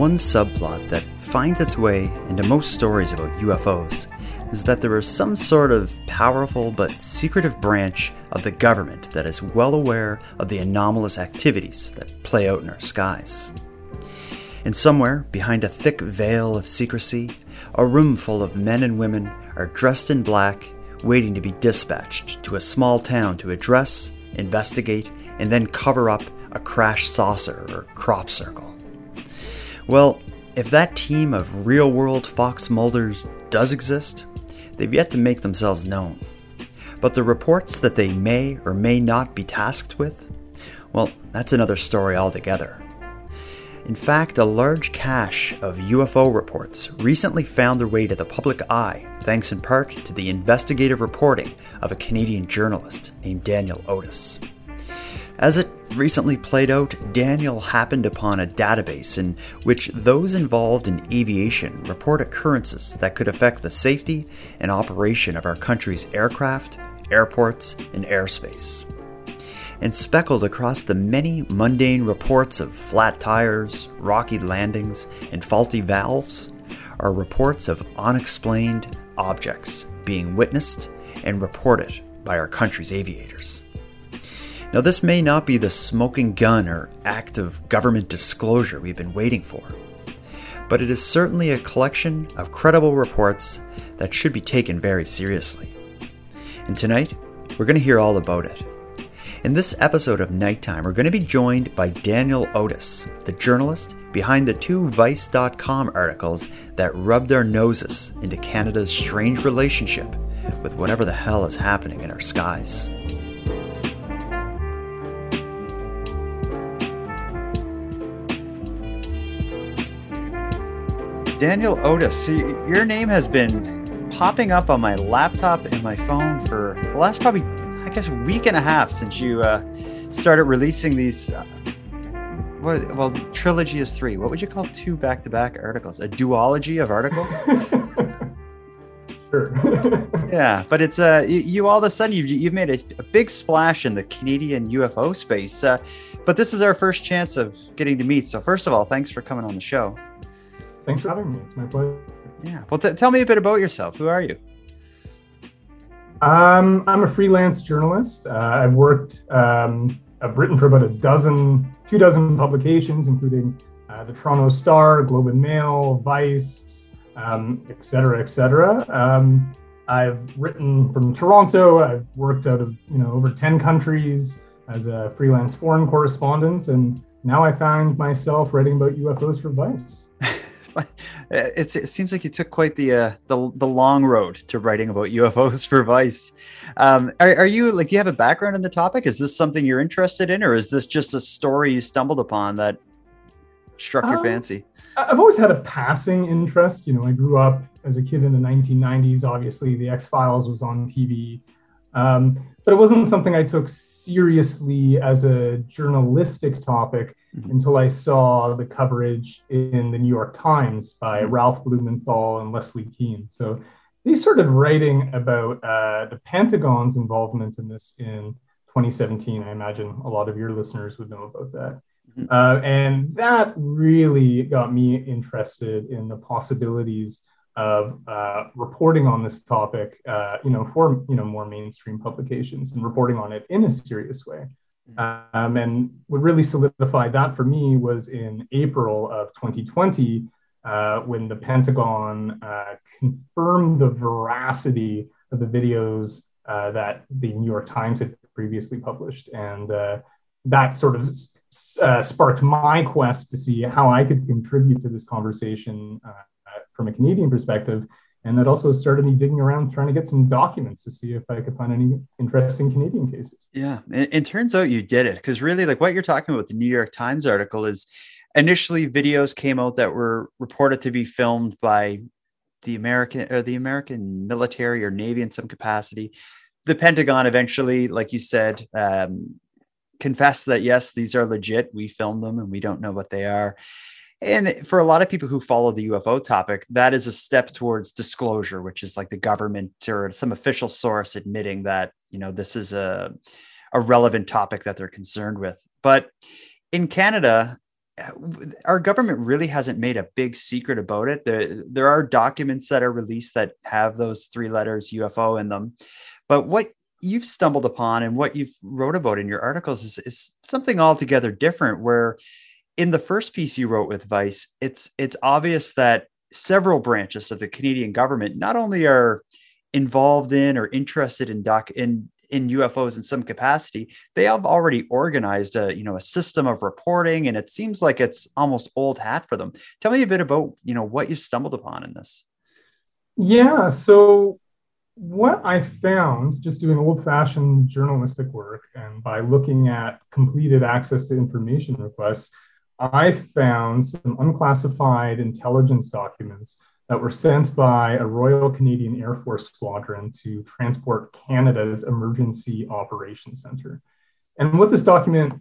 One subplot that finds its way into most stories about UFOs is that there is some sort of powerful but secretive branch of the government that is well aware of the anomalous activities that play out in our skies. And somewhere, behind a thick veil of secrecy, a room full of men and women are dressed in black, waiting to be dispatched to a small town to address, investigate, and then cover up a crash saucer or crop circle. Well, if that team of real world Fox Mulders does exist, they've yet to make themselves known. But the reports that they may or may not be tasked with, well, that's another story altogether. In fact, a large cache of UFO reports recently found their way to the public eye thanks in part to the investigative reporting of a Canadian journalist named Daniel Otis. As it recently played out, Daniel happened upon a database in which those involved in aviation report occurrences that could affect the safety and operation of our country's aircraft, airports, and airspace and speckled across the many mundane reports of flat tires, rocky landings, and faulty valves are reports of unexplained objects being witnessed and reported by our country's aviators. Now, this may not be the smoking gun or act of government disclosure we've been waiting for, but it is certainly a collection of credible reports that should be taken very seriously. And tonight, we're going to hear all about it. In this episode of Nighttime, we're going to be joined by Daniel Otis, the journalist behind the two Vice.com articles that rubbed our noses into Canada's strange relationship with whatever the hell is happening in our skies. Daniel Otis, so your name has been popping up on my laptop and my phone for the last probably I guess, a week and a half since you uh, started releasing these. Uh, what, well, trilogy is three. What would you call two back to back articles? A duology of articles? sure. yeah, but it's uh, you, you, all of a sudden you've, you've made a, a big splash in the Canadian UFO space. Uh, but this is our first chance of getting to meet. So, first of all, thanks for coming on the show. Thanks for having me. It's my pleasure. Yeah. Well, t- tell me a bit about yourself. Who are you? Um, I'm a freelance journalist. Uh, I've worked, um, I've written for about a dozen, two dozen publications, including uh, the Toronto Star, Globe and Mail, Vice, um, et cetera, et cetera. Um, I've written from Toronto. I've worked out of you know over ten countries as a freelance foreign correspondent, and now I find myself writing about UFOs for Vice. it seems like you took quite the, uh, the the long road to writing about UFOs for Vice. Um, are, are, you like? Do you have a background in the topic? Is this something you're interested in, or is this just a story you stumbled upon that struck your um, fancy? I've always had a passing interest. You know, I grew up as a kid in the 1990s. Obviously, the X Files was on TV. Um, but it wasn't something I took seriously as a journalistic topic mm-hmm. until I saw the coverage in the New York Times by mm-hmm. Ralph Blumenthal and Leslie Kean. So they started writing about uh, the Pentagon's involvement in this in 2017. I imagine a lot of your listeners would know about that. Mm-hmm. Uh, and that really got me interested in the possibilities of uh, reporting on this topic, uh, you know, for you know more mainstream publications and reporting on it in a serious way. Mm-hmm. Um, and what really solidified that for me was in April of 2020 uh, when the Pentagon uh, confirmed the veracity of the videos uh, that the New York Times had previously published, and uh, that sort of sparked my quest to see how I could contribute to this conversation from a Canadian perspective. And that also started me digging around trying to get some documents to see if I could find any interesting Canadian cases. Yeah. It, it turns out you did it because really, like what you're talking about, the New York Times article is initially videos came out that were reported to be filmed by the American or the American military or Navy in some capacity. The Pentagon eventually, like you said, um, confessed that yes, these are legit. We filmed them and we don't know what they are. And for a lot of people who follow the UFO topic, that is a step towards disclosure, which is like the government or some official source admitting that, you know, this is a, a relevant topic that they're concerned with. But in Canada, eh, our government really hasn't made a big secret about it. There, there are documents that are released that have those three letters UFO in them. But what you've stumbled upon and what you've wrote about in your articles is, is something altogether different where in the first piece you wrote with Vice, it's it's obvious that several branches of the Canadian government not only are involved in or interested in doc in in UFOs in some capacity, they have already organized a you know a system of reporting, and it seems like it's almost old hat for them. Tell me a bit about you know what you've stumbled upon in this. Yeah, so what I found just doing old fashioned journalistic work and by looking at completed access to information requests, I found some unclassified intelligence documents that were sent by a Royal Canadian Air Force squadron to Transport Canada's Emergency Operations Center. And what this document,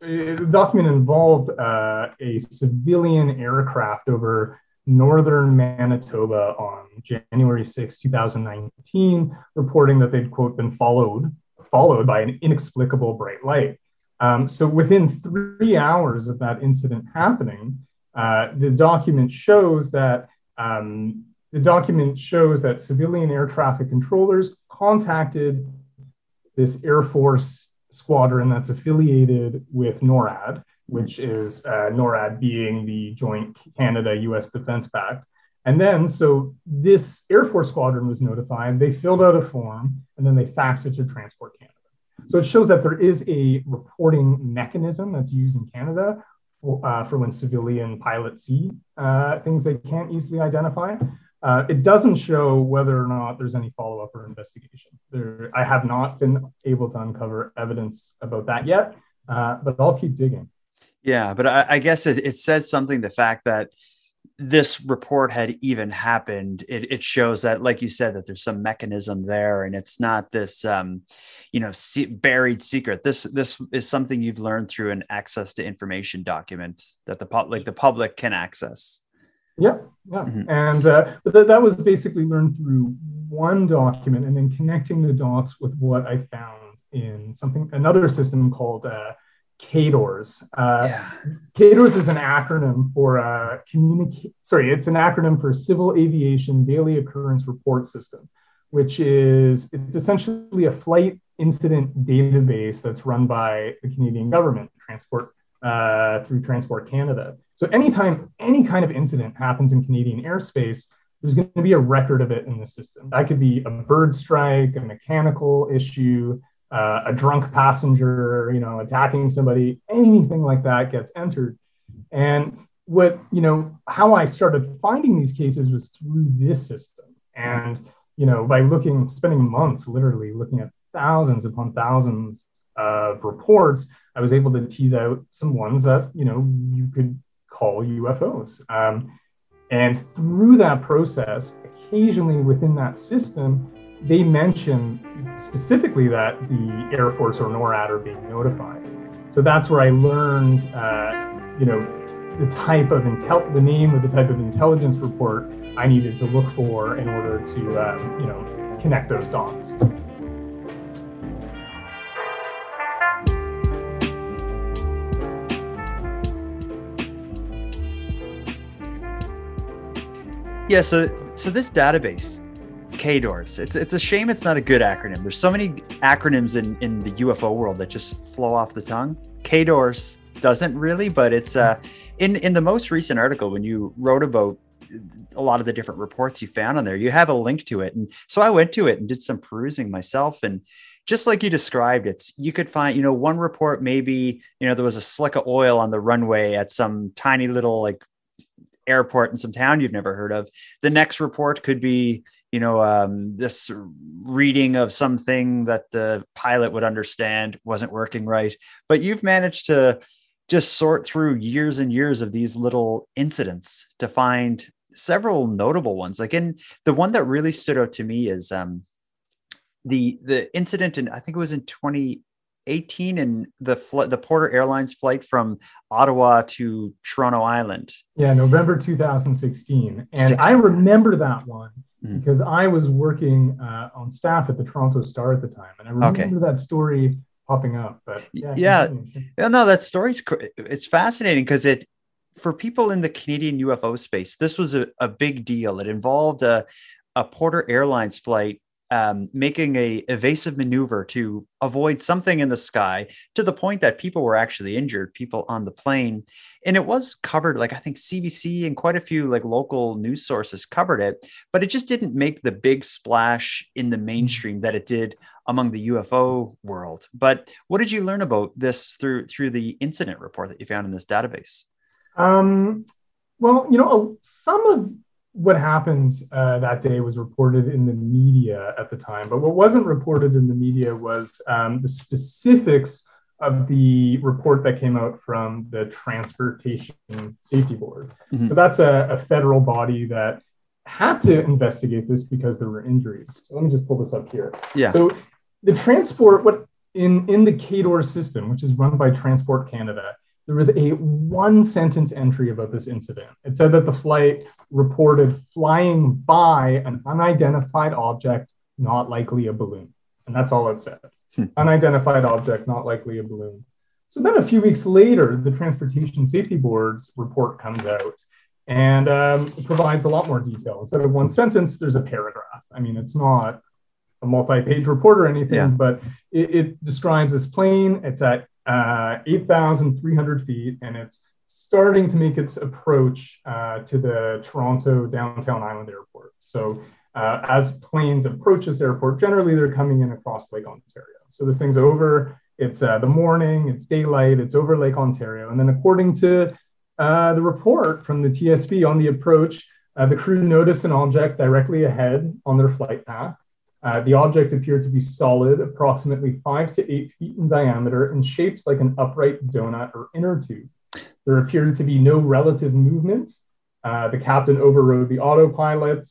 the document involved uh, a civilian aircraft over northern Manitoba on January 6, 2019, reporting that they'd quote been followed followed by an inexplicable bright light. Um, so within three hours of that incident happening, uh, the document shows that um, the document shows that civilian air traffic controllers contacted this Air Force squadron that's affiliated with NORAD, which is uh, NORAD being the Joint Canada US Defense Pact. And then, so this Air Force squadron was notified, they filled out a form, and then they faxed it to Transport Canada. So it shows that there is a reporting mechanism that's used in Canada for, uh, for when civilian pilots see uh, things they can't easily identify. Uh, it doesn't show whether or not there's any follow up or investigation. There, I have not been able to uncover evidence about that yet, uh, but I'll keep digging. Yeah, but I, I guess it, it says something the fact that this report had even happened it, it shows that like you said that there's some mechanism there and it's not this um you know buried secret. This this is something you've learned through an access to information document that the public like the public can access. Yeah yeah. Mm-hmm. and uh, but th- that was basically learned through one document and then connecting the dots with what i found in something another system called uh, CADORS. Uh, yeah. CADORS is an acronym for uh, communicate. Sorry, it's an acronym for Civil Aviation Daily Occurrence Report System, which is it's essentially a flight incident database that's run by the Canadian government, transport uh, through Transport Canada. So anytime any kind of incident happens in Canadian airspace, there's going to be a record of it in the system. That could be a bird strike, a mechanical issue, uh, a drunk passenger, you know, attacking somebody, anything like that gets entered. And what, you know, how I started finding these cases was through this system. And, you know, by looking, spending months literally looking at thousands upon thousands of reports, I was able to tease out some ones that, you know, you could call UFOs. Um, and through that process, occasionally within that system, they mention specifically that the Air Force or NORAD are being notified. So that's where I learned, uh, you know, the type of intel, the name of the type of intelligence report I needed to look for in order to, um, you know, connect those dots. Yeah, so so this database, CADORS, it's it's a shame it's not a good acronym. There's so many acronyms in in the UFO world that just flow off the tongue. CADORS doesn't really, but it's uh in in the most recent article when you wrote about a lot of the different reports you found on there, you have a link to it. And so I went to it and did some perusing myself and just like you described it's you could find you know one report maybe you know there was a slick of oil on the runway at some tiny little like airport in some town you've never heard of. The next report could be, you know, um, this reading of something that the pilot would understand wasn't working right. But you've managed to just sort through years and years of these little incidents to find several notable ones. Like in the one that really stood out to me is um, the the incident in I think it was in 2018 and the fl- the Porter Airlines flight from Ottawa to Toronto Island. Yeah, November 2016, and 16. I remember that one mm-hmm. because I was working uh, on staff at the Toronto Star at the time, and I remember okay. that story popping up. But yeah, yeah, yeah, no, that story's it's fascinating because it for people in the Canadian UFO space, this was a, a big deal. It involved a, a Porter Airlines flight um, making a evasive maneuver to avoid something in the sky to the point that people were actually injured, people on the plane. And it was covered, like I think CBC and quite a few like local news sources covered it, but it just didn't make the big splash in the mainstream that it did among the UFO world. But what did you learn about this through through the incident report that you found in this database? Um, well, you know, some of what happened uh, that day was reported in the media at the time, but what wasn't reported in the media was um, the specifics of the report that came out from the Transportation Safety Board. Mm-hmm. So that's a, a, federal body that had to investigate this because there were injuries. So let me just pull this up here. Yeah. So the transport, what in in the CADOR system, which is run by Transport Canada, there was a one sentence entry about this incident. It said that the flight reported flying by an unidentified object, not likely a balloon. And that's all it said. Hmm. Unidentified object, not likely a balloon. So then a few weeks later, the Transportation Safety Board's report comes out and um, provides a lot more detail. Instead of one sentence, there's a paragraph. I mean, it's not a multi-page report or anything, yeah. but it, it, describes this plane. It's at uh, 8,300 feet, and it's starting to make its approach uh, to the Toronto Downtown Island Airport. So uh, as planes approach this airport, generally they're coming in across Lake Ontario. So this thing's over. It's uh, the morning. It's daylight. It's over Lake Ontario, and then according to uh, the report from the TSB on the approach, uh, the crew noticed an object directly ahead on their flight path. Uh, the object appeared to be solid, approximately five to eight feet in diameter and shaped like an upright donut or inner tube. There appeared to be no relative movement. Uh, the captain overrode the autopilot.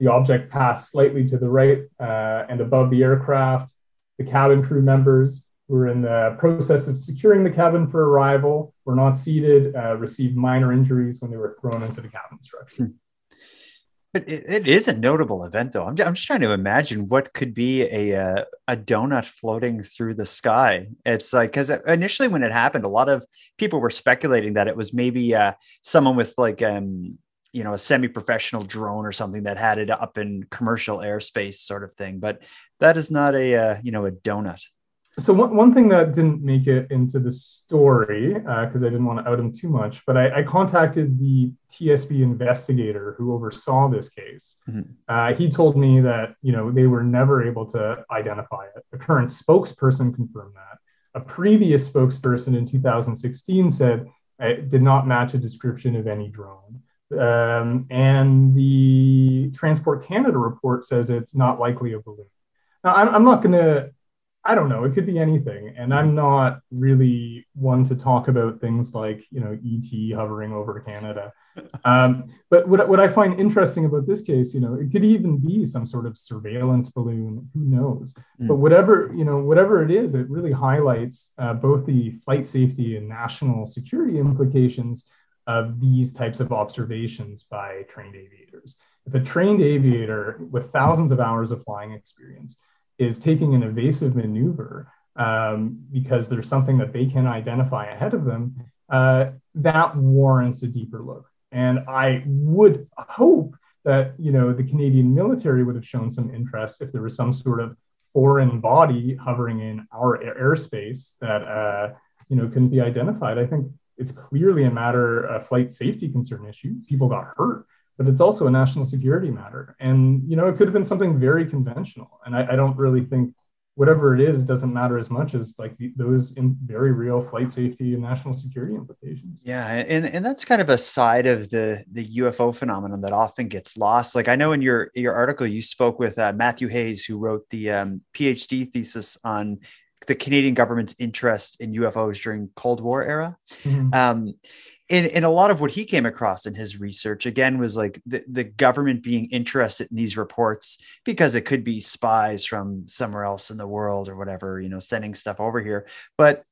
The object passed slightly to the right uh, and above the aircraft. The cabin crew members who were in the process of securing the cabin for arrival were not seated, uh, received minor injuries when they were thrown into the cabin structure. Hmm. But it, it is a notable event, though. I'm, I'm just trying to imagine what could be a a, a donut floating through the sky. It's like because initially when it happened, a lot of people were speculating that it was maybe uh, someone with like um you know a semi-professional drone or something that had it up in commercial airspace, sort of thing. But that is not a uh, you know a donut so one, one thing that didn't make it into the story because uh, I didn't want to out him too much, but I, I, contacted the TSB investigator who oversaw this case. Mm-hmm. Uh, he told me that you know they were never able to identify it. The current spokesperson confirmed that. A previous spokesperson in 2016 said it did not match a description of any drone. Um, and the Transport Canada report says it's not likely a balloon. Now, I'm, I'm not going to I don't know. It could be anything. And I'm not really one to talk about things like, you know, ET hovering over Canada. Um, but what, what I find interesting about this case, you know, it could even be some sort of surveillance balloon. Who knows? Mm. But whatever, you know, whatever it is, it really highlights uh, both the flight safety and national security implications of these types of observations by trained aviators. If a trained aviator with thousands of hours of flying experience is taking an evasive maneuver um, because there's something that they can identify ahead of them, uh, that warrants a deeper look. And I would hope that you know the Canadian military would have shown some interest if there was some sort of foreign body hovering in our airspace that uh, you know couldn't be identified. I think it's clearly a matter of flight safety concern issue. People got hurt but it's also a national security matter. And you know, it could have been something very conventional. And I, I don't really think whatever it is doesn't matter as much as like the, those very real flight safety and national security implications. Yeah, and and that's kind of a side of the the UFO phenomenon that often gets lost. Like I know in your your article you spoke with uh, Matthew Hayes, who wrote the um, PhD thesis on the Canadian government's interest in UFOs during Cold War era. Mm-hmm. Um, in, in a lot of what he came across in his research again was like the, the government being interested in these reports because it could be spies from somewhere else in the world or whatever you know sending stuff over here but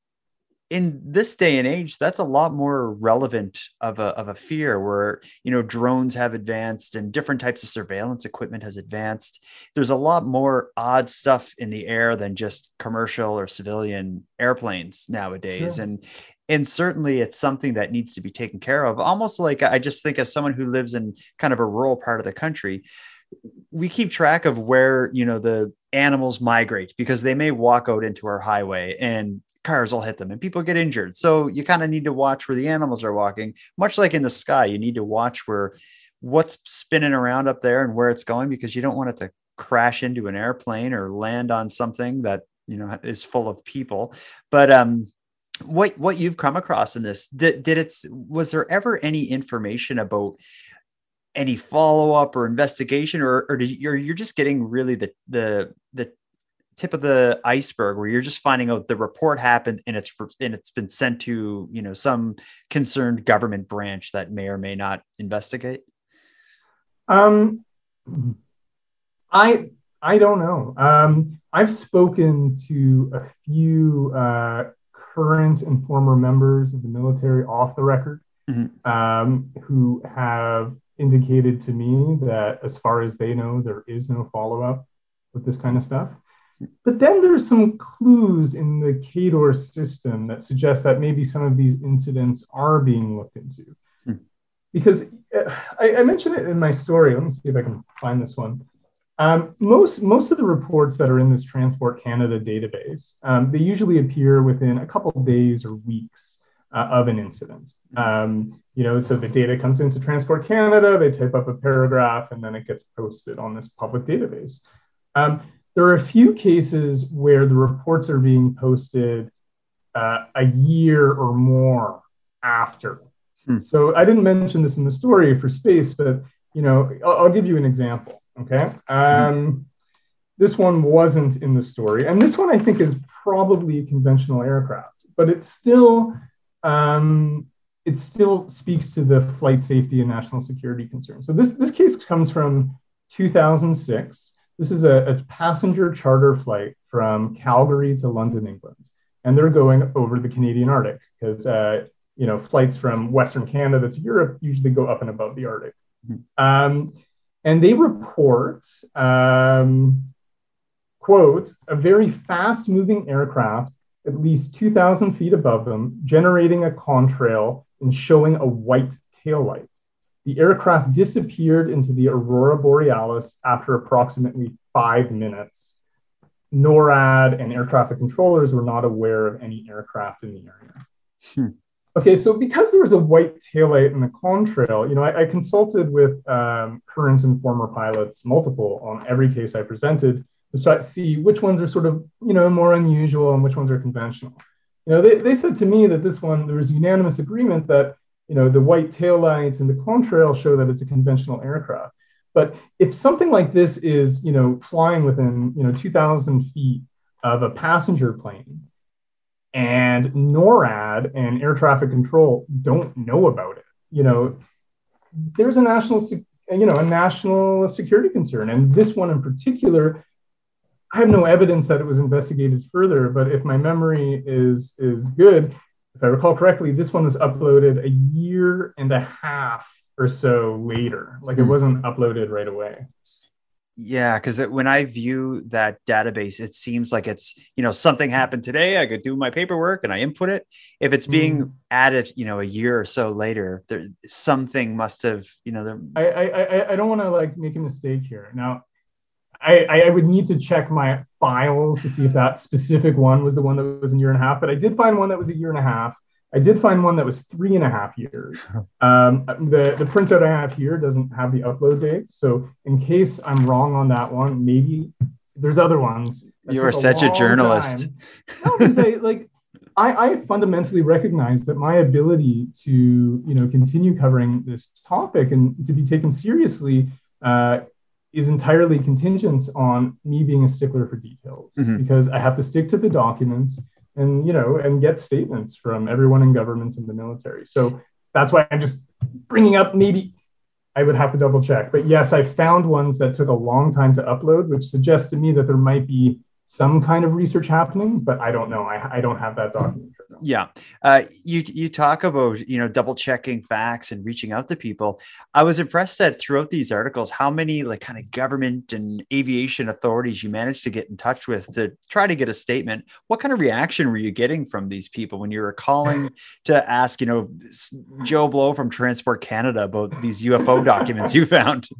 in this day and age, that's a lot more relevant of a, of a fear where, you know, drones have advanced and different types of surveillance equipment has advanced. There's a lot more odd stuff in the air than just commercial or civilian airplanes nowadays. Sure. And, and certainly it's something that needs to be taken care of. Almost like I just think as someone who lives in kind of a rural part of the country, we keep track of where, you know, the animals migrate because they may walk out into our highway and cars will hit them and people get injured. So you kind of need to watch where the animals are walking, much like in the sky. You need to watch where what's spinning around up there and where it's going because you don't want it to crash into an airplane or land on something that you know is full of people. But um what what you've come across in this did, did it was there ever any information about any follow-up or investigation or, or you, you're, you're just getting really the the the tip of the iceberg where you're just finding out the report happened and it's and it's been sent to you know some concerned government branch that may or may not investigate? Um i i don't know. Um i've spoken to a few uh current and former members of the military off the record mm-hmm. um who have indicated to me that as far as they know there is no follow-up with this kind of stuff but then there's some clues in the CADOR system that suggest that maybe some of these incidents are being looked into. Hmm. Because uh, I, I, mentioned it in my story. Let me see if I can find this one. Um, most, most of the reports that are in this Transport Canada database, um, they usually appear within a couple of days or weeks uh, of an incident. Um, you know, so the data comes into Transport Canada, they type up a paragraph, and then it gets posted on this public database. Um, there are a few cases where the reports are being posted uh, a year or more after. Hmm. So I didn't mention this in the story for space, but you know, I'll, I'll give you an example. Okay. Um. This one wasn't in the story, and this one I think is probably a conventional aircraft, but it still um, it still speaks to the flight safety and national security concerns. So this this case comes from 2006. This is a, a passenger charter flight from Calgary to London, England, and they're going over the Canadian Arctic because uh, you know flights from Western Canada to Europe usually go up and above the Arctic. Mm-hmm. Um, and they report, um, quote, a very fast moving aircraft at least 2,000 feet above them, generating a contrail and showing a white tail light. The aircraft disappeared into the aurora borealis after approximately five minutes. NORAD and air traffic controllers were not aware of any aircraft in the area. Hmm. Okay, so because there was a white taillight in the contrail, you know, I, I consulted with um, current and former pilots, multiple, on every case I presented to see which ones are sort of, you know, more unusual and which ones are conventional. You know, they, they said to me that this one, there was unanimous agreement that you know, the white tail lights and the contrail show that it's a conventional aircraft. But if something like this is, you know, flying within, you know, 2,000 feet of a passenger plane, and NORAD and air traffic control don't know about it, you know, there's a national, you know, a national security concern. And this one in particular, I have no evidence that it was investigated further. But if my memory is is good, if I recall correctly, this one was uploaded a year and a half or so later. Like it hmm. wasn't uploaded right away. Yeah, because when I view that database, it seems like it's you know something happened today. I could do my paperwork and I input it. If it's being mm. added, you know, a year or so later, there something must have you know. There... I I I don't want to like make a mistake here. Now, I, I would need to check my files to see if that specific one was the one that was a year and a half, but I did find one that was a year and a half. I did find one that was three and a half years. Um, the, the printout I have here doesn't have the upload dates. So in case I'm wrong on that one, maybe there's other ones. You are such a journalist. no, because I like I, I, fundamentally recognize that my ability to you know continue covering this topic and to be taken seriously uh, is entirely contingent on me being a stickler for details mm-hmm. because I have to stick to the documents and you know and get statements from everyone in government and the military. So that's why I'm just bringing up maybe I would have to double check. But yes, I found ones that took a long time to upload, which suggests to me that there might be some kind of research happening, but I don't know. I, I don't have that document. Yeah, uh, you you talk about you know double checking facts and reaching out to people. I was impressed that throughout these articles, how many like kind of government and aviation authorities you managed to get in touch with to try to get a statement. What kind of reaction were you getting from these people when you were calling to ask you know Joe Blow from Transport Canada about these UFO documents you found?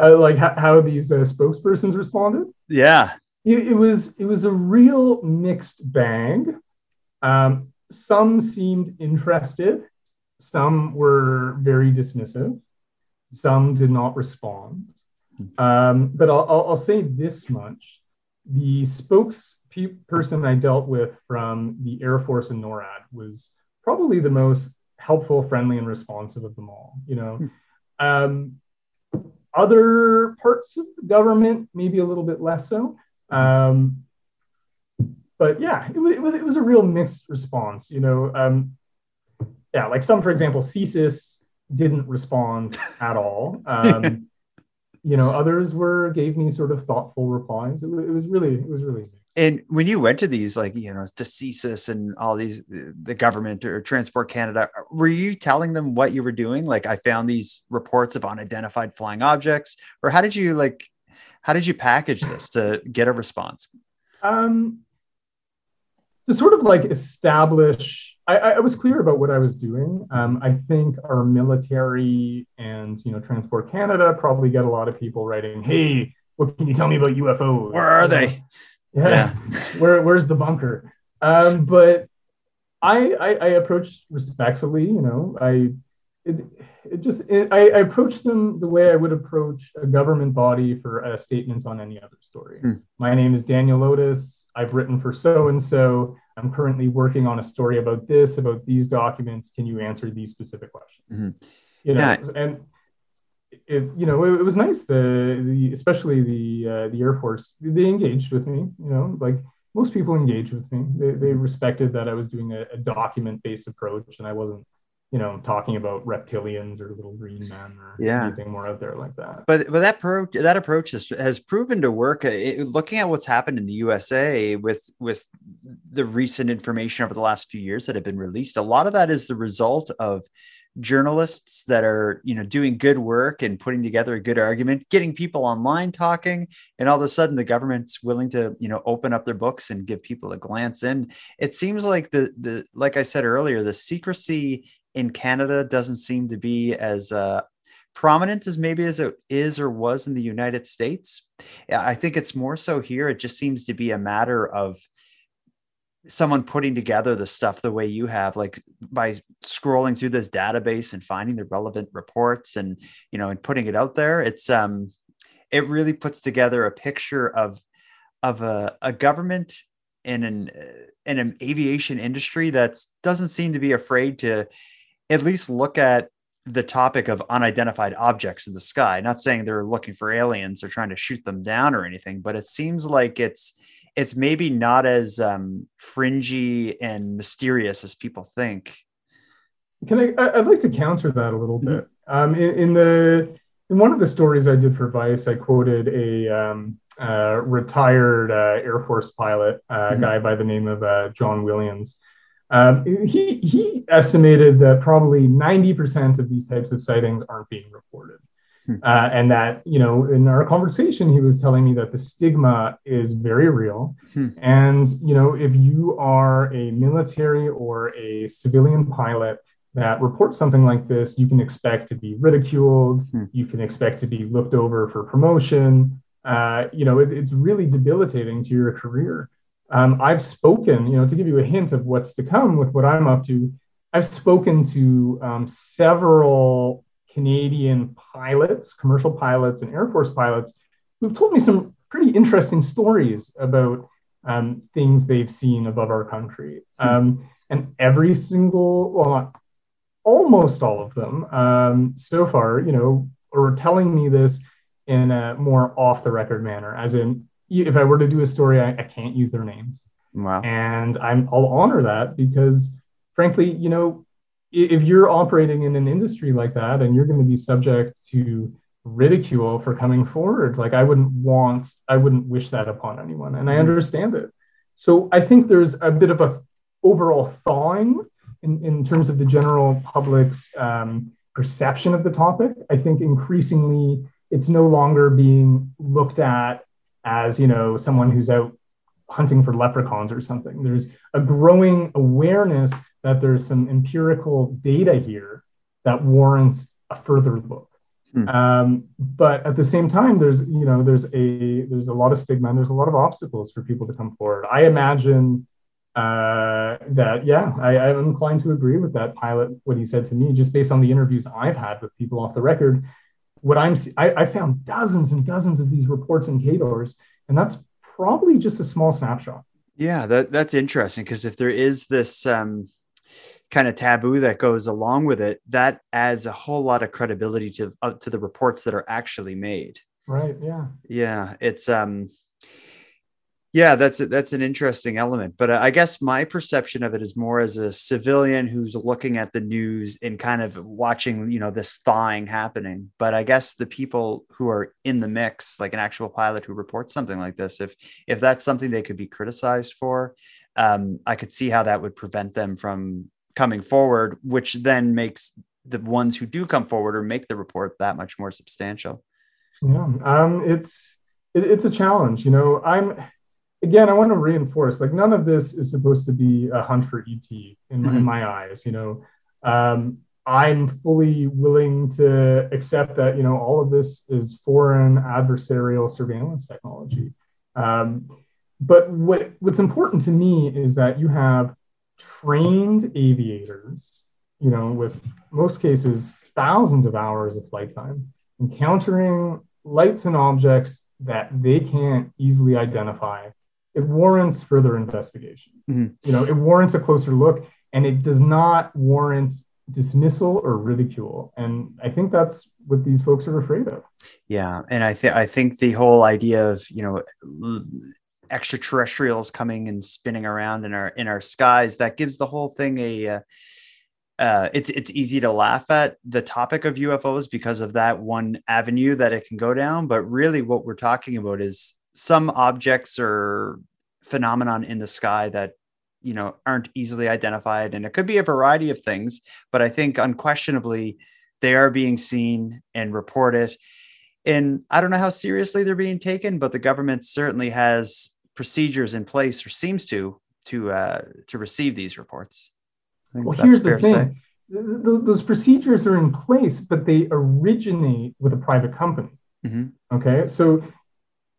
Uh, like how, how these uh, spokespersons responded? Yeah it, it was it was a real mixed bag. Um, some seemed interested, some were very dismissive, some did not respond. Um, but I'll, I'll, I'll, say this much: the spokesperson I dealt with from the Air Force and NORAD was probably the most helpful, friendly, and responsive of them all. You know, hmm. um, other parts of the government maybe a little bit less so. Um, but yeah, it was, it was, it was a real mixed response. You know, um, yeah, like some, for example, CSIS didn't respond at all. Um, you know, others were gave me sort of thoughtful replies. It, was, it was really, it was really. Mixed. And when you went to these, like you know, to CSIS and all these, the government or Transport Canada, were you telling them what you were doing? Like, I found these reports of unidentified flying objects, or how did you like how did you package this to get a response? Um, to sort of like establish, I, I was clear about what I was doing. Um, I think our military and you know Transport Canada probably get a lot of people writing, "Hey, what can you tell me about UFOs? Where are they? Yeah, yeah. where where's the bunker?" Um, but I, I I approached respectfully. You know, I it, it just it, I, I approach them the way I would approach a government body for a statement on any other story. Hmm. My name is Daniel Otis. I've written for so and so. I'm currently working on a story about this, about these documents. Can you answer these specific questions? Mm-hmm. You know, yeah. and it, you know, it, it, was nice. The, the especially the uh, the Air Force, they engaged with me. You know, like most people engaged with me. They, they respected that I was doing a, a document based approach, and I wasn't you know, talking about reptilians or little green men or yeah. anything more out there like that. But but that pro that approach has, has proven to work. Uh, it, looking at what's happened in the USA with with the recent information over the last few years that have been released, a lot of that is the result of journalists that are you know doing good work and putting together a good argument getting people online talking and all of a sudden the government's willing to you know open up their books and give people a glance in it seems like the the like i said earlier the secrecy in Canada doesn't seem to be as uh, prominent as maybe as it is or was in the United States. I think it's more so here. It just seems to be a matter of someone putting together the stuff the way you have like by scrolling through this database and finding the relevant reports and you know and putting it out there it's um it really puts together a picture of of a, a government in an in an aviation industry that doesn't seem to be afraid to at least look at the topic of unidentified objects in the sky. Not saying they're looking for aliens or trying to shoot them down or anything, but it seems like it's it's maybe not as um, fringy and mysterious as people think. Can I? I'd like to counter that a little mm-hmm. bit. Um, in, in, the in one of the stories I did for Vice, I quoted a um, uh, retired uh, Air Force pilot, uh, mm-hmm. guy by the name of uh, John Williams, um, he, he estimated that probably 90% of these types of sightings aren't being reported. Hmm. Uh, and that, you know, in our conversation, he was telling me that the stigma is very real. Hmm. And, you know, if you are a military or a civilian pilot that reports something like this, you can expect to be ridiculed. Hmm. You can expect to be looked over for promotion. Uh, you know, it, it's really debilitating to your career. Um, I've spoken, you know, to give you a hint of what's to come with what I'm up to, I've spoken to um, several Canadian pilots, commercial pilots, and Air Force pilots who've told me some pretty interesting stories about um, things they've seen above our country. Hmm. Um, and every single, well, almost all of them um, so far, you know, are telling me this in a more off the record manner, as in if I were to do a story, I, I can't use their names. Wow. And I'm I'll honor that because frankly, you know, if you're operating in an industry like that and you're going to be subject to ridicule for coming forward, like I wouldn't want, I wouldn't wish that upon anyone. And I mm-hmm. understand it. So I think there's a bit of a overall thawing in, in terms of the general public's um, perception of the topic. I think increasingly it's no longer being looked at as, you know, someone who's out hunting for leprechauns or something. There's a growing awareness that there's some empirical data here that warrants a further look. Hmm. Um, but at the same time, there's you know there's a there's a lot of stigma and there's a lot of obstacles for people to come forward. I imagine uh, that yeah, I, I'm inclined to agree with that pilot what he said to me just based on the interviews I've had with people off the record. What I'm I, I found dozens and dozens of these reports in CADORS, and that's probably just a small snapshot. Yeah, that that's interesting because if there is this um, kind of taboo that goes along with it, that adds a whole lot of credibility to uh, to the reports that are actually made. Right. Yeah. Yeah. It's um yeah, that's that's an interesting element, but I guess my perception of it is more as a civilian who's looking at the news and kind of watching, you know, this thawing happening. But I guess the people who are in the mix, like an actual pilot who reports something like this, if if that's something they could be criticized for, um, I could see how that would prevent them from coming forward, which then makes the ones who do come forward or make the report that much more substantial. Yeah, um, it's it, it's a challenge. You know, I'm again, I want to reinforce like none of this is supposed to be a hunt for ET in my, mm-hmm. in my eyes. You know, um, I'm fully willing to accept that you know all of this is foreign adversarial surveillance technology. Um, but what what's important to me is that you have trained aviators, you know, with most cases thousands of hours of flight time, encountering lights and objects that they can't easily identify it warrants further investigation. Mm-hmm. You know, it warrants a closer look, and it does not warrant dismissal or ridicule. And I think that's what these folks are afraid of. Yeah, and I think I think the whole idea of you know extraterrestrials coming and spinning around in our in our skies that gives the whole thing a uh, uh, it's it's easy to laugh at the topic of UFOs because of that one avenue that it can go down. But really, what we're talking about is some objects or phenomenon in the sky that you know aren't easily identified. And it could be a variety of things but i think unquestionably they are being seen and reported. And i don't know how seriously they're being taken but the government certainly has procedures in place or seems to to uh, to receive these reports. Well here's the thing. those procedures are in place but they originate with a private company. Mm-hmm. okay so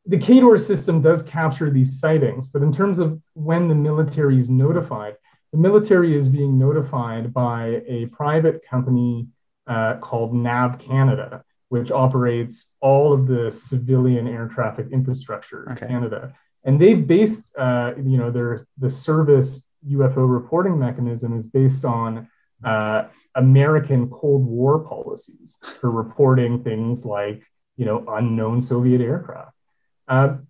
the CADOR system does capture these sightings, but in terms of when the military is notified, the military is being notified by a private company uh, called NAV Canada, which operates all of the civilian air traffic infrastructure in. Canada. And they've based, uh, you know, their the service UFO reporting mechanism is based on uh, American Cold War policies for reporting things like, you know, unknown Soviet aircraft. Um,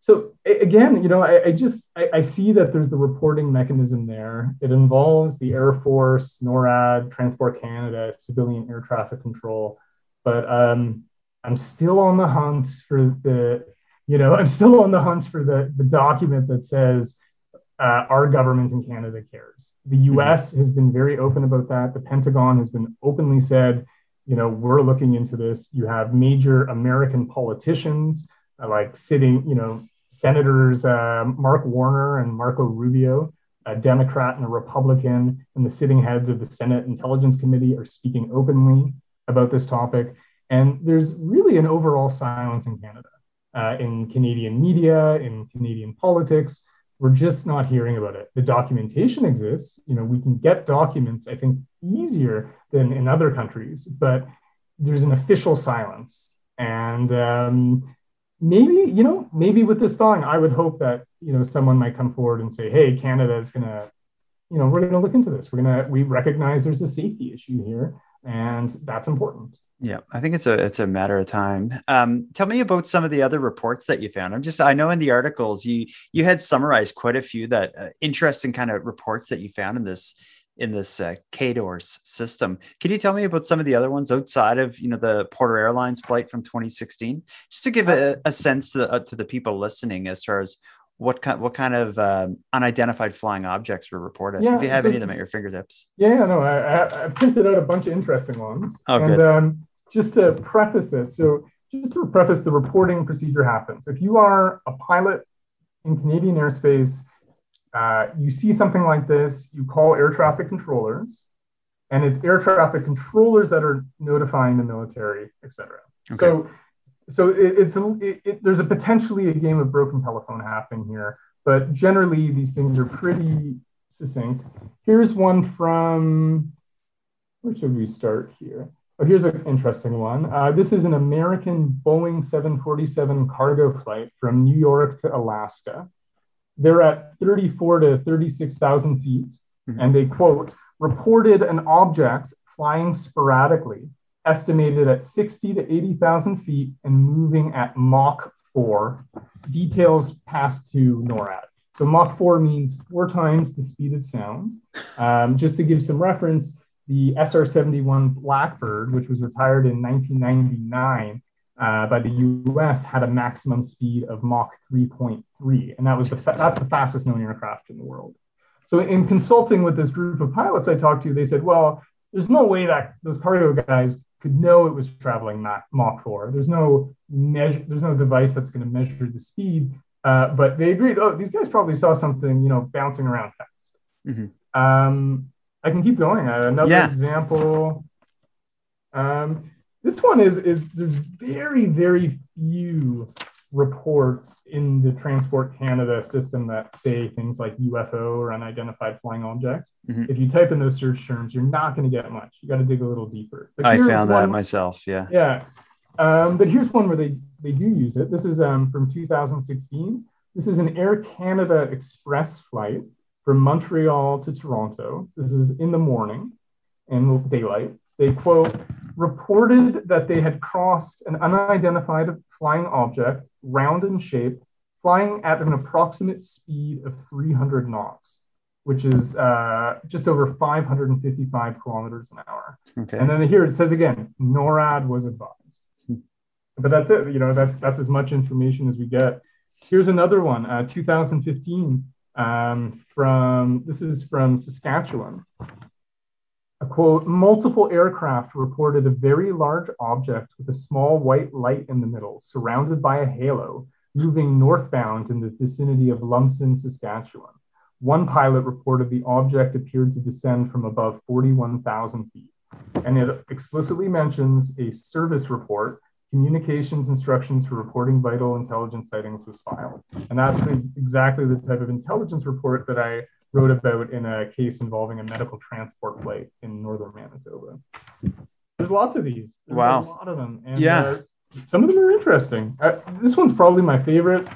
so again, you know, I, I just I, I, see that there's the reporting mechanism there. It involves the Air Force, NORAD, Transport Canada, civilian air traffic control. But um, I'm still on the hunt for the, you know, I'm still on the hunt for the the document that says uh, our government in Canada cares. The U.S. Mm-hmm. has been very open about that. The Pentagon has been openly said, you know, we're looking into this. You have major American politicians like sitting, you know, Senators uh, Mark Warner and Marco Rubio, a Democrat and a Republican, and the sitting heads of the Senate Intelligence Committee are speaking openly about this topic. And there's really an overall silence in Canada, uh, in Canadian media, in Canadian politics. We're just not hearing about it. The documentation exists. You know, we can get documents, I think, easier than in other countries, but there's an official silence. And um, maybe you know maybe with this thawing i would hope that you know someone might come forward and say hey canada is going to you know we're going to look into this we're going to we recognize there's a safety issue here and that's important. Yeah, I think it's a it's a matter of time. Um, tell me about some of the other reports that you found. I'm just I know in the articles you you had summarized quite a few that uh, interesting kind of reports that you found in this in this uh, CADORS system. Can you tell me about some of the other ones outside of you know the Porter Airlines flight from 2016, just to give a, a sense to, uh, to the people listening as far as what kind what kind of um, unidentified flying objects were reported? Yeah, if you have so, any of them at your fingertips. Yeah, no, I, I, printed out a bunch of interesting ones. Oh, and, good. Um, just to preface this, so just to preface, the reporting procedure happens. If you are a pilot in Canadian airspace, uh, you see something like this, you call air traffic controllers, and it's air traffic controllers that are notifying the military, et cetera. Okay. So, so it, it's a, it, it, there's a potentially a game of broken telephone happening here, but generally these things are pretty succinct. Here's one from where should we start here? Oh, here's an interesting one. Uh, this is an American Boeing 747 cargo flight from New York to Alaska. They're at 34 to 36,000 feet, mm-hmm. and they quote, reported an object flying sporadically, estimated at 60 to 80,000 feet and moving at Mach 4. Details passed to NORAD. So Mach 4 means four times the speed of sound. Um, just to give some reference, the SR 71 Blackbird, which was retired in 1999 uh, by the US, had a maximum speed of Mach 3.3. And that was the fa- that's the fastest known aircraft in the world. So, in consulting with this group of pilots I talked to, they said, well, there's no way that those cargo guys could know it was traveling Mach 4. There's no measure, there's no device that's going to measure the speed. Uh, but they agreed, oh, these guys probably saw something, you know, bouncing around fast. Mm-hmm. Um, I can keep going. Uh, another yeah. example. Um, this one is is there's very very few reports in the Transport Canada system that say things like UFO or unidentified flying object. Mm-hmm. If you type in those search terms, you're not going to get much. You got to dig a little deeper. I found that one, myself. Yeah. Yeah. Um, but here's one where they they do use it. This is um, from 2016. This is an Air Canada Express flight from Montreal to Toronto. This is in the morning in daylight. They quote, reported that they had crossed an unidentified flying object, round in shape, flying at an approximate speed of 300 knots, which is uh, just over 555 kilometers an hour. Okay. And then here it says again, NORAD was advised. But that's it. You know, that's that's as much information as we get. Here's another one, uh, 2015 um, from this is from Saskatchewan. Quote, multiple aircraft reported a very large object with a small white light in the middle, surrounded by a halo, moving northbound in the vicinity of Lumsden, Saskatchewan. One pilot reported the object appeared to descend from above 41,000 feet. And it explicitly mentions a service report communications instructions for reporting vital intelligence sightings was filed. And that's exactly the type of intelligence report that I wrote about in a case involving a medical transport flight in northern Manitoba. There's lots of these. There's wow. A lot of them. And, yeah. Some of them are interesting. Uh, this one's probably my favorite.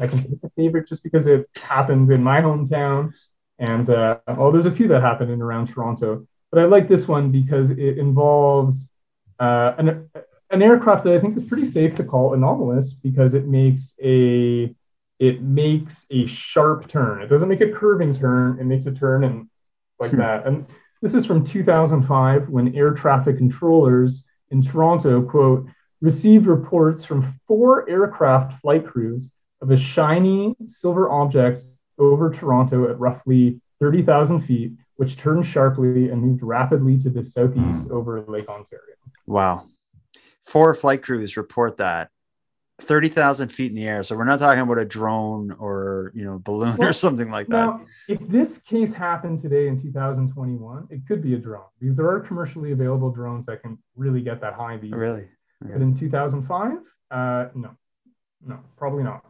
I can pick a favorite just because it happens in my hometown. And uh, oh, there's a few that happen in around Toronto. But I like this one because it involves uh, an, an aircraft that I think is pretty safe to call anomalous because it makes a it makes a sharp turn. It doesn't make a curving turn. It makes a turn and like hmm. that. And this is from 2005 when air traffic controllers in Toronto quote received reports from four aircraft flight crews of a shiny silver object over Toronto at roughly 30,000 feet, which turned sharply and moved rapidly to the southeast over Lake Ontario. Wow four flight crews report that 30,000 feet in the air. So we're not talking about a drone or, you know, balloon well, or something like that. now. If this case happened today in 2021, it could be a drone because there are commercially available drones that can really get that high. These really? Okay. But in 2005, uh, no, no, probably not.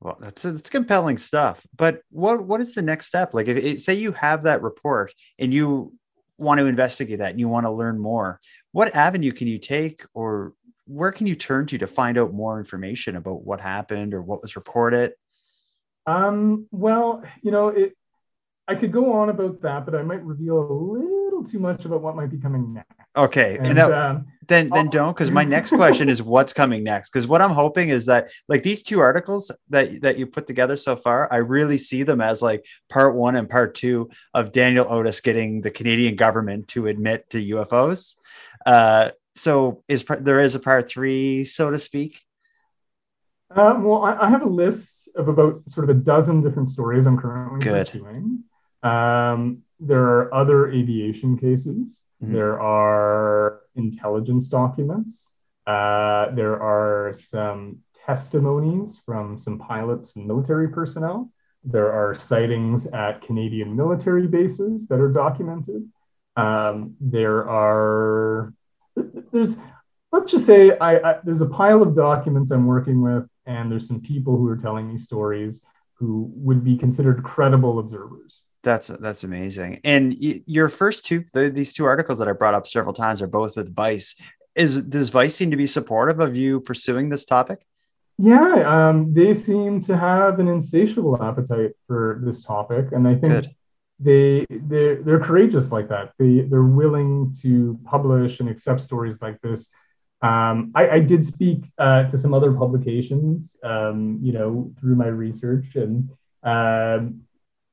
Well, that's that's compelling stuff. But what what is the next step? Like, if it, say you have that report and you want to investigate that and you want to learn more, what avenue can you take or where can you turn to to find out more information about what happened or what was reported? Um, well, you know, it, I could go on about that, but I might reveal a little too much about what might be coming next. Okay, And, and now, um, then then I'll- don't because my next question is what's coming next because what i'm hoping is that like these two articles that that you put together so far i really see them as like part one and part two of daniel otis getting the canadian government to admit to ufos uh so is there is a part three so to speak Uh, well, I, I have a list of about sort of a dozen different stories I'm currently Good. pursuing. Um, there are other aviation cases. Mhm. There are intelligence documents. Uh, there are some testimonies from some pilots and military personnel. There are sightings at Canadian military bases that are documented. Um, there are there's let's just say I, I there's a pile of documents I'm working with, and there's some people who are telling me stories who would be considered credible observers. that's that's amazing and y- your first two the, these two articles that i brought up several times are both with vice is does vice seem to be supportive of you pursuing this topic Yeah, um, they seem to have an insatiable appetite for this topic, and I think Good. They they're they're courageous like that. They they're willing to publish and accept stories like this. Um, I, I did speak uh, to some other publications, um, you know, through my research, and um,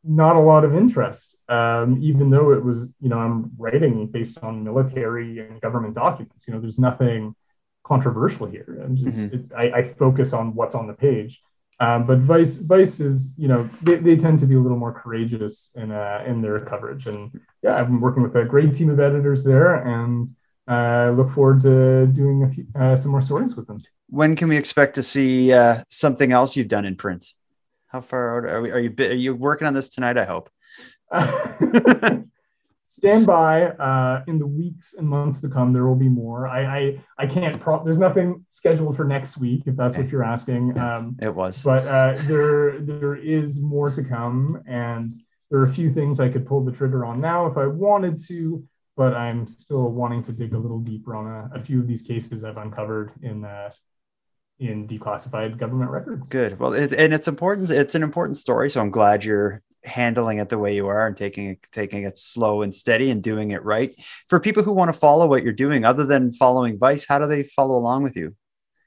not a lot of interest. Um, even though it was, you know, I'm writing based on military and government documents. You know, there's nothing controversial here. And just Mhm. it, I, I focus on what's on the page. Um, but Vice Vice is, you know, they, they tend to be a little more courageous in uh, in their coverage. And yeah, I've been working with a great team of editors there, and uh, look forward to doing a few, uh, some more stories with them. when can we expect to see uh, something else you've done in print? How far out are we? Are you are you working on this tonight? I hope. Stand by. Uh, in the weeks and months to come, there will be more. I I, I can't. Pro- there's nothing scheduled for next week, if that's Okay. what you're asking. Um, It was. but uh, there there is more to come, and there are a few things I could pull the trigger on now if I wanted to. But I'm still wanting to dig a little deeper on a, a few of these cases I've uncovered in uh, in declassified government records. Good. Well, it, and it's important. It's an important story. So I'm glad you're handling it the way you are and taking it, taking it slow and steady and doing it right. For people who want to follow what you're doing, other than following Vice, how do they follow along with you?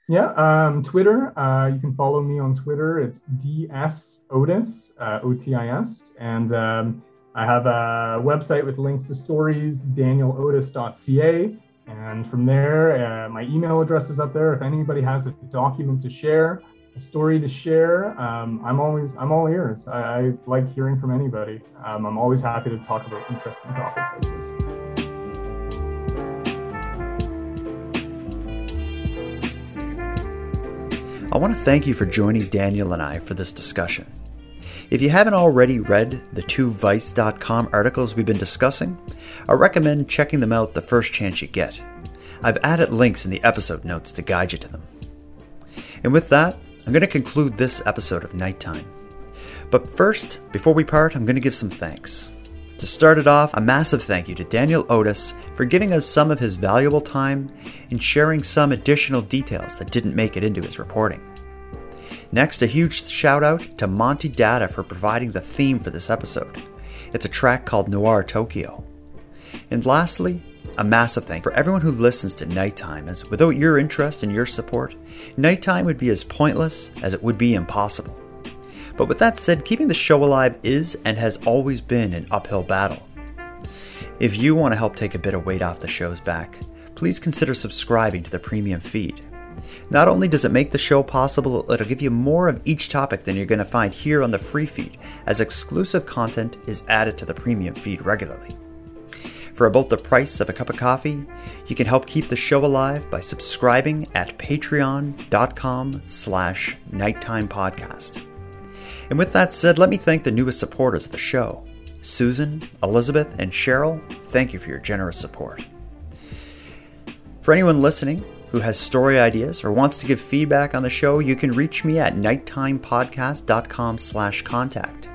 Yeah, um, Twitter. Uh, you can follow me on Twitter. It's ds otis uh, o t i s, and um, I have a website with links to stories, danielotis.ca, and from there, uh, my email address is up there. If anybody has a document to share, a story to share, um, I'm always I'm all ears. I, I like hearing from anybody. Um, I'm always happy to talk about interesting topics like this. I want to thank you for joining Daniel and I for this discussion. If you haven't already read the two Vice.com articles we've been discussing, I recommend checking them out the first chance you get. I've added links in the episode notes to guide you to them. And with that, I'm going to conclude this episode of Nighttime. But first, before we part, I'm going to give some thanks. To start it off, a massive thank you to Daniel Otis for giving us some of his valuable time and sharing some additional details that didn't make it into his reporting. Next, a huge shout out to Monty Data for providing the theme for this episode. It's a track called Noir Tokyo. And lastly, a massive thank for everyone who listens to Nighttime, as without your interest and your support, Nighttime would be as pointless as it would be impossible. But with that said, keeping the show alive is and has always been an uphill battle. If you want to help take a bit of weight off the show's back, please consider subscribing to the premium feed. Not only does it make the show possible, it'll give you more of each topic than you're going to find here on the free feed, as exclusive content is added to the premium feed regularly. For about the price of a cup of coffee, you can help keep the show alive by subscribing at patreon.com slash nighttime podcast. And with that said, let me thank the newest supporters of the show. Susan, Elizabeth, and Cheryl, thank you for your generous support. For anyone listening who has story ideas or wants to give feedback on the show, you can reach me at nighttimepodcast.com slash contact.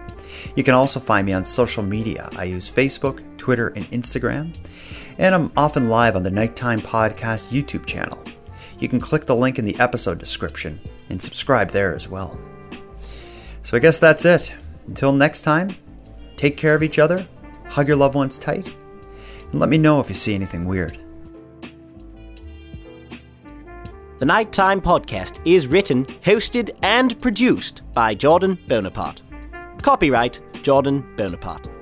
You can also find me on social media. I use Facebook, Twitter, and Instagram, and I'm often live on the Nighttime Podcast YouTube channel. You can click the link in the episode description and subscribe there as well. So I guess that's it. Until next time, take care of each other, hug your loved ones tight, And let me know if you see anything weird. The Nighttime Podcast is written, hosted, and produced by Jordan Bonaparte. Copyright Jordan Bonaparte.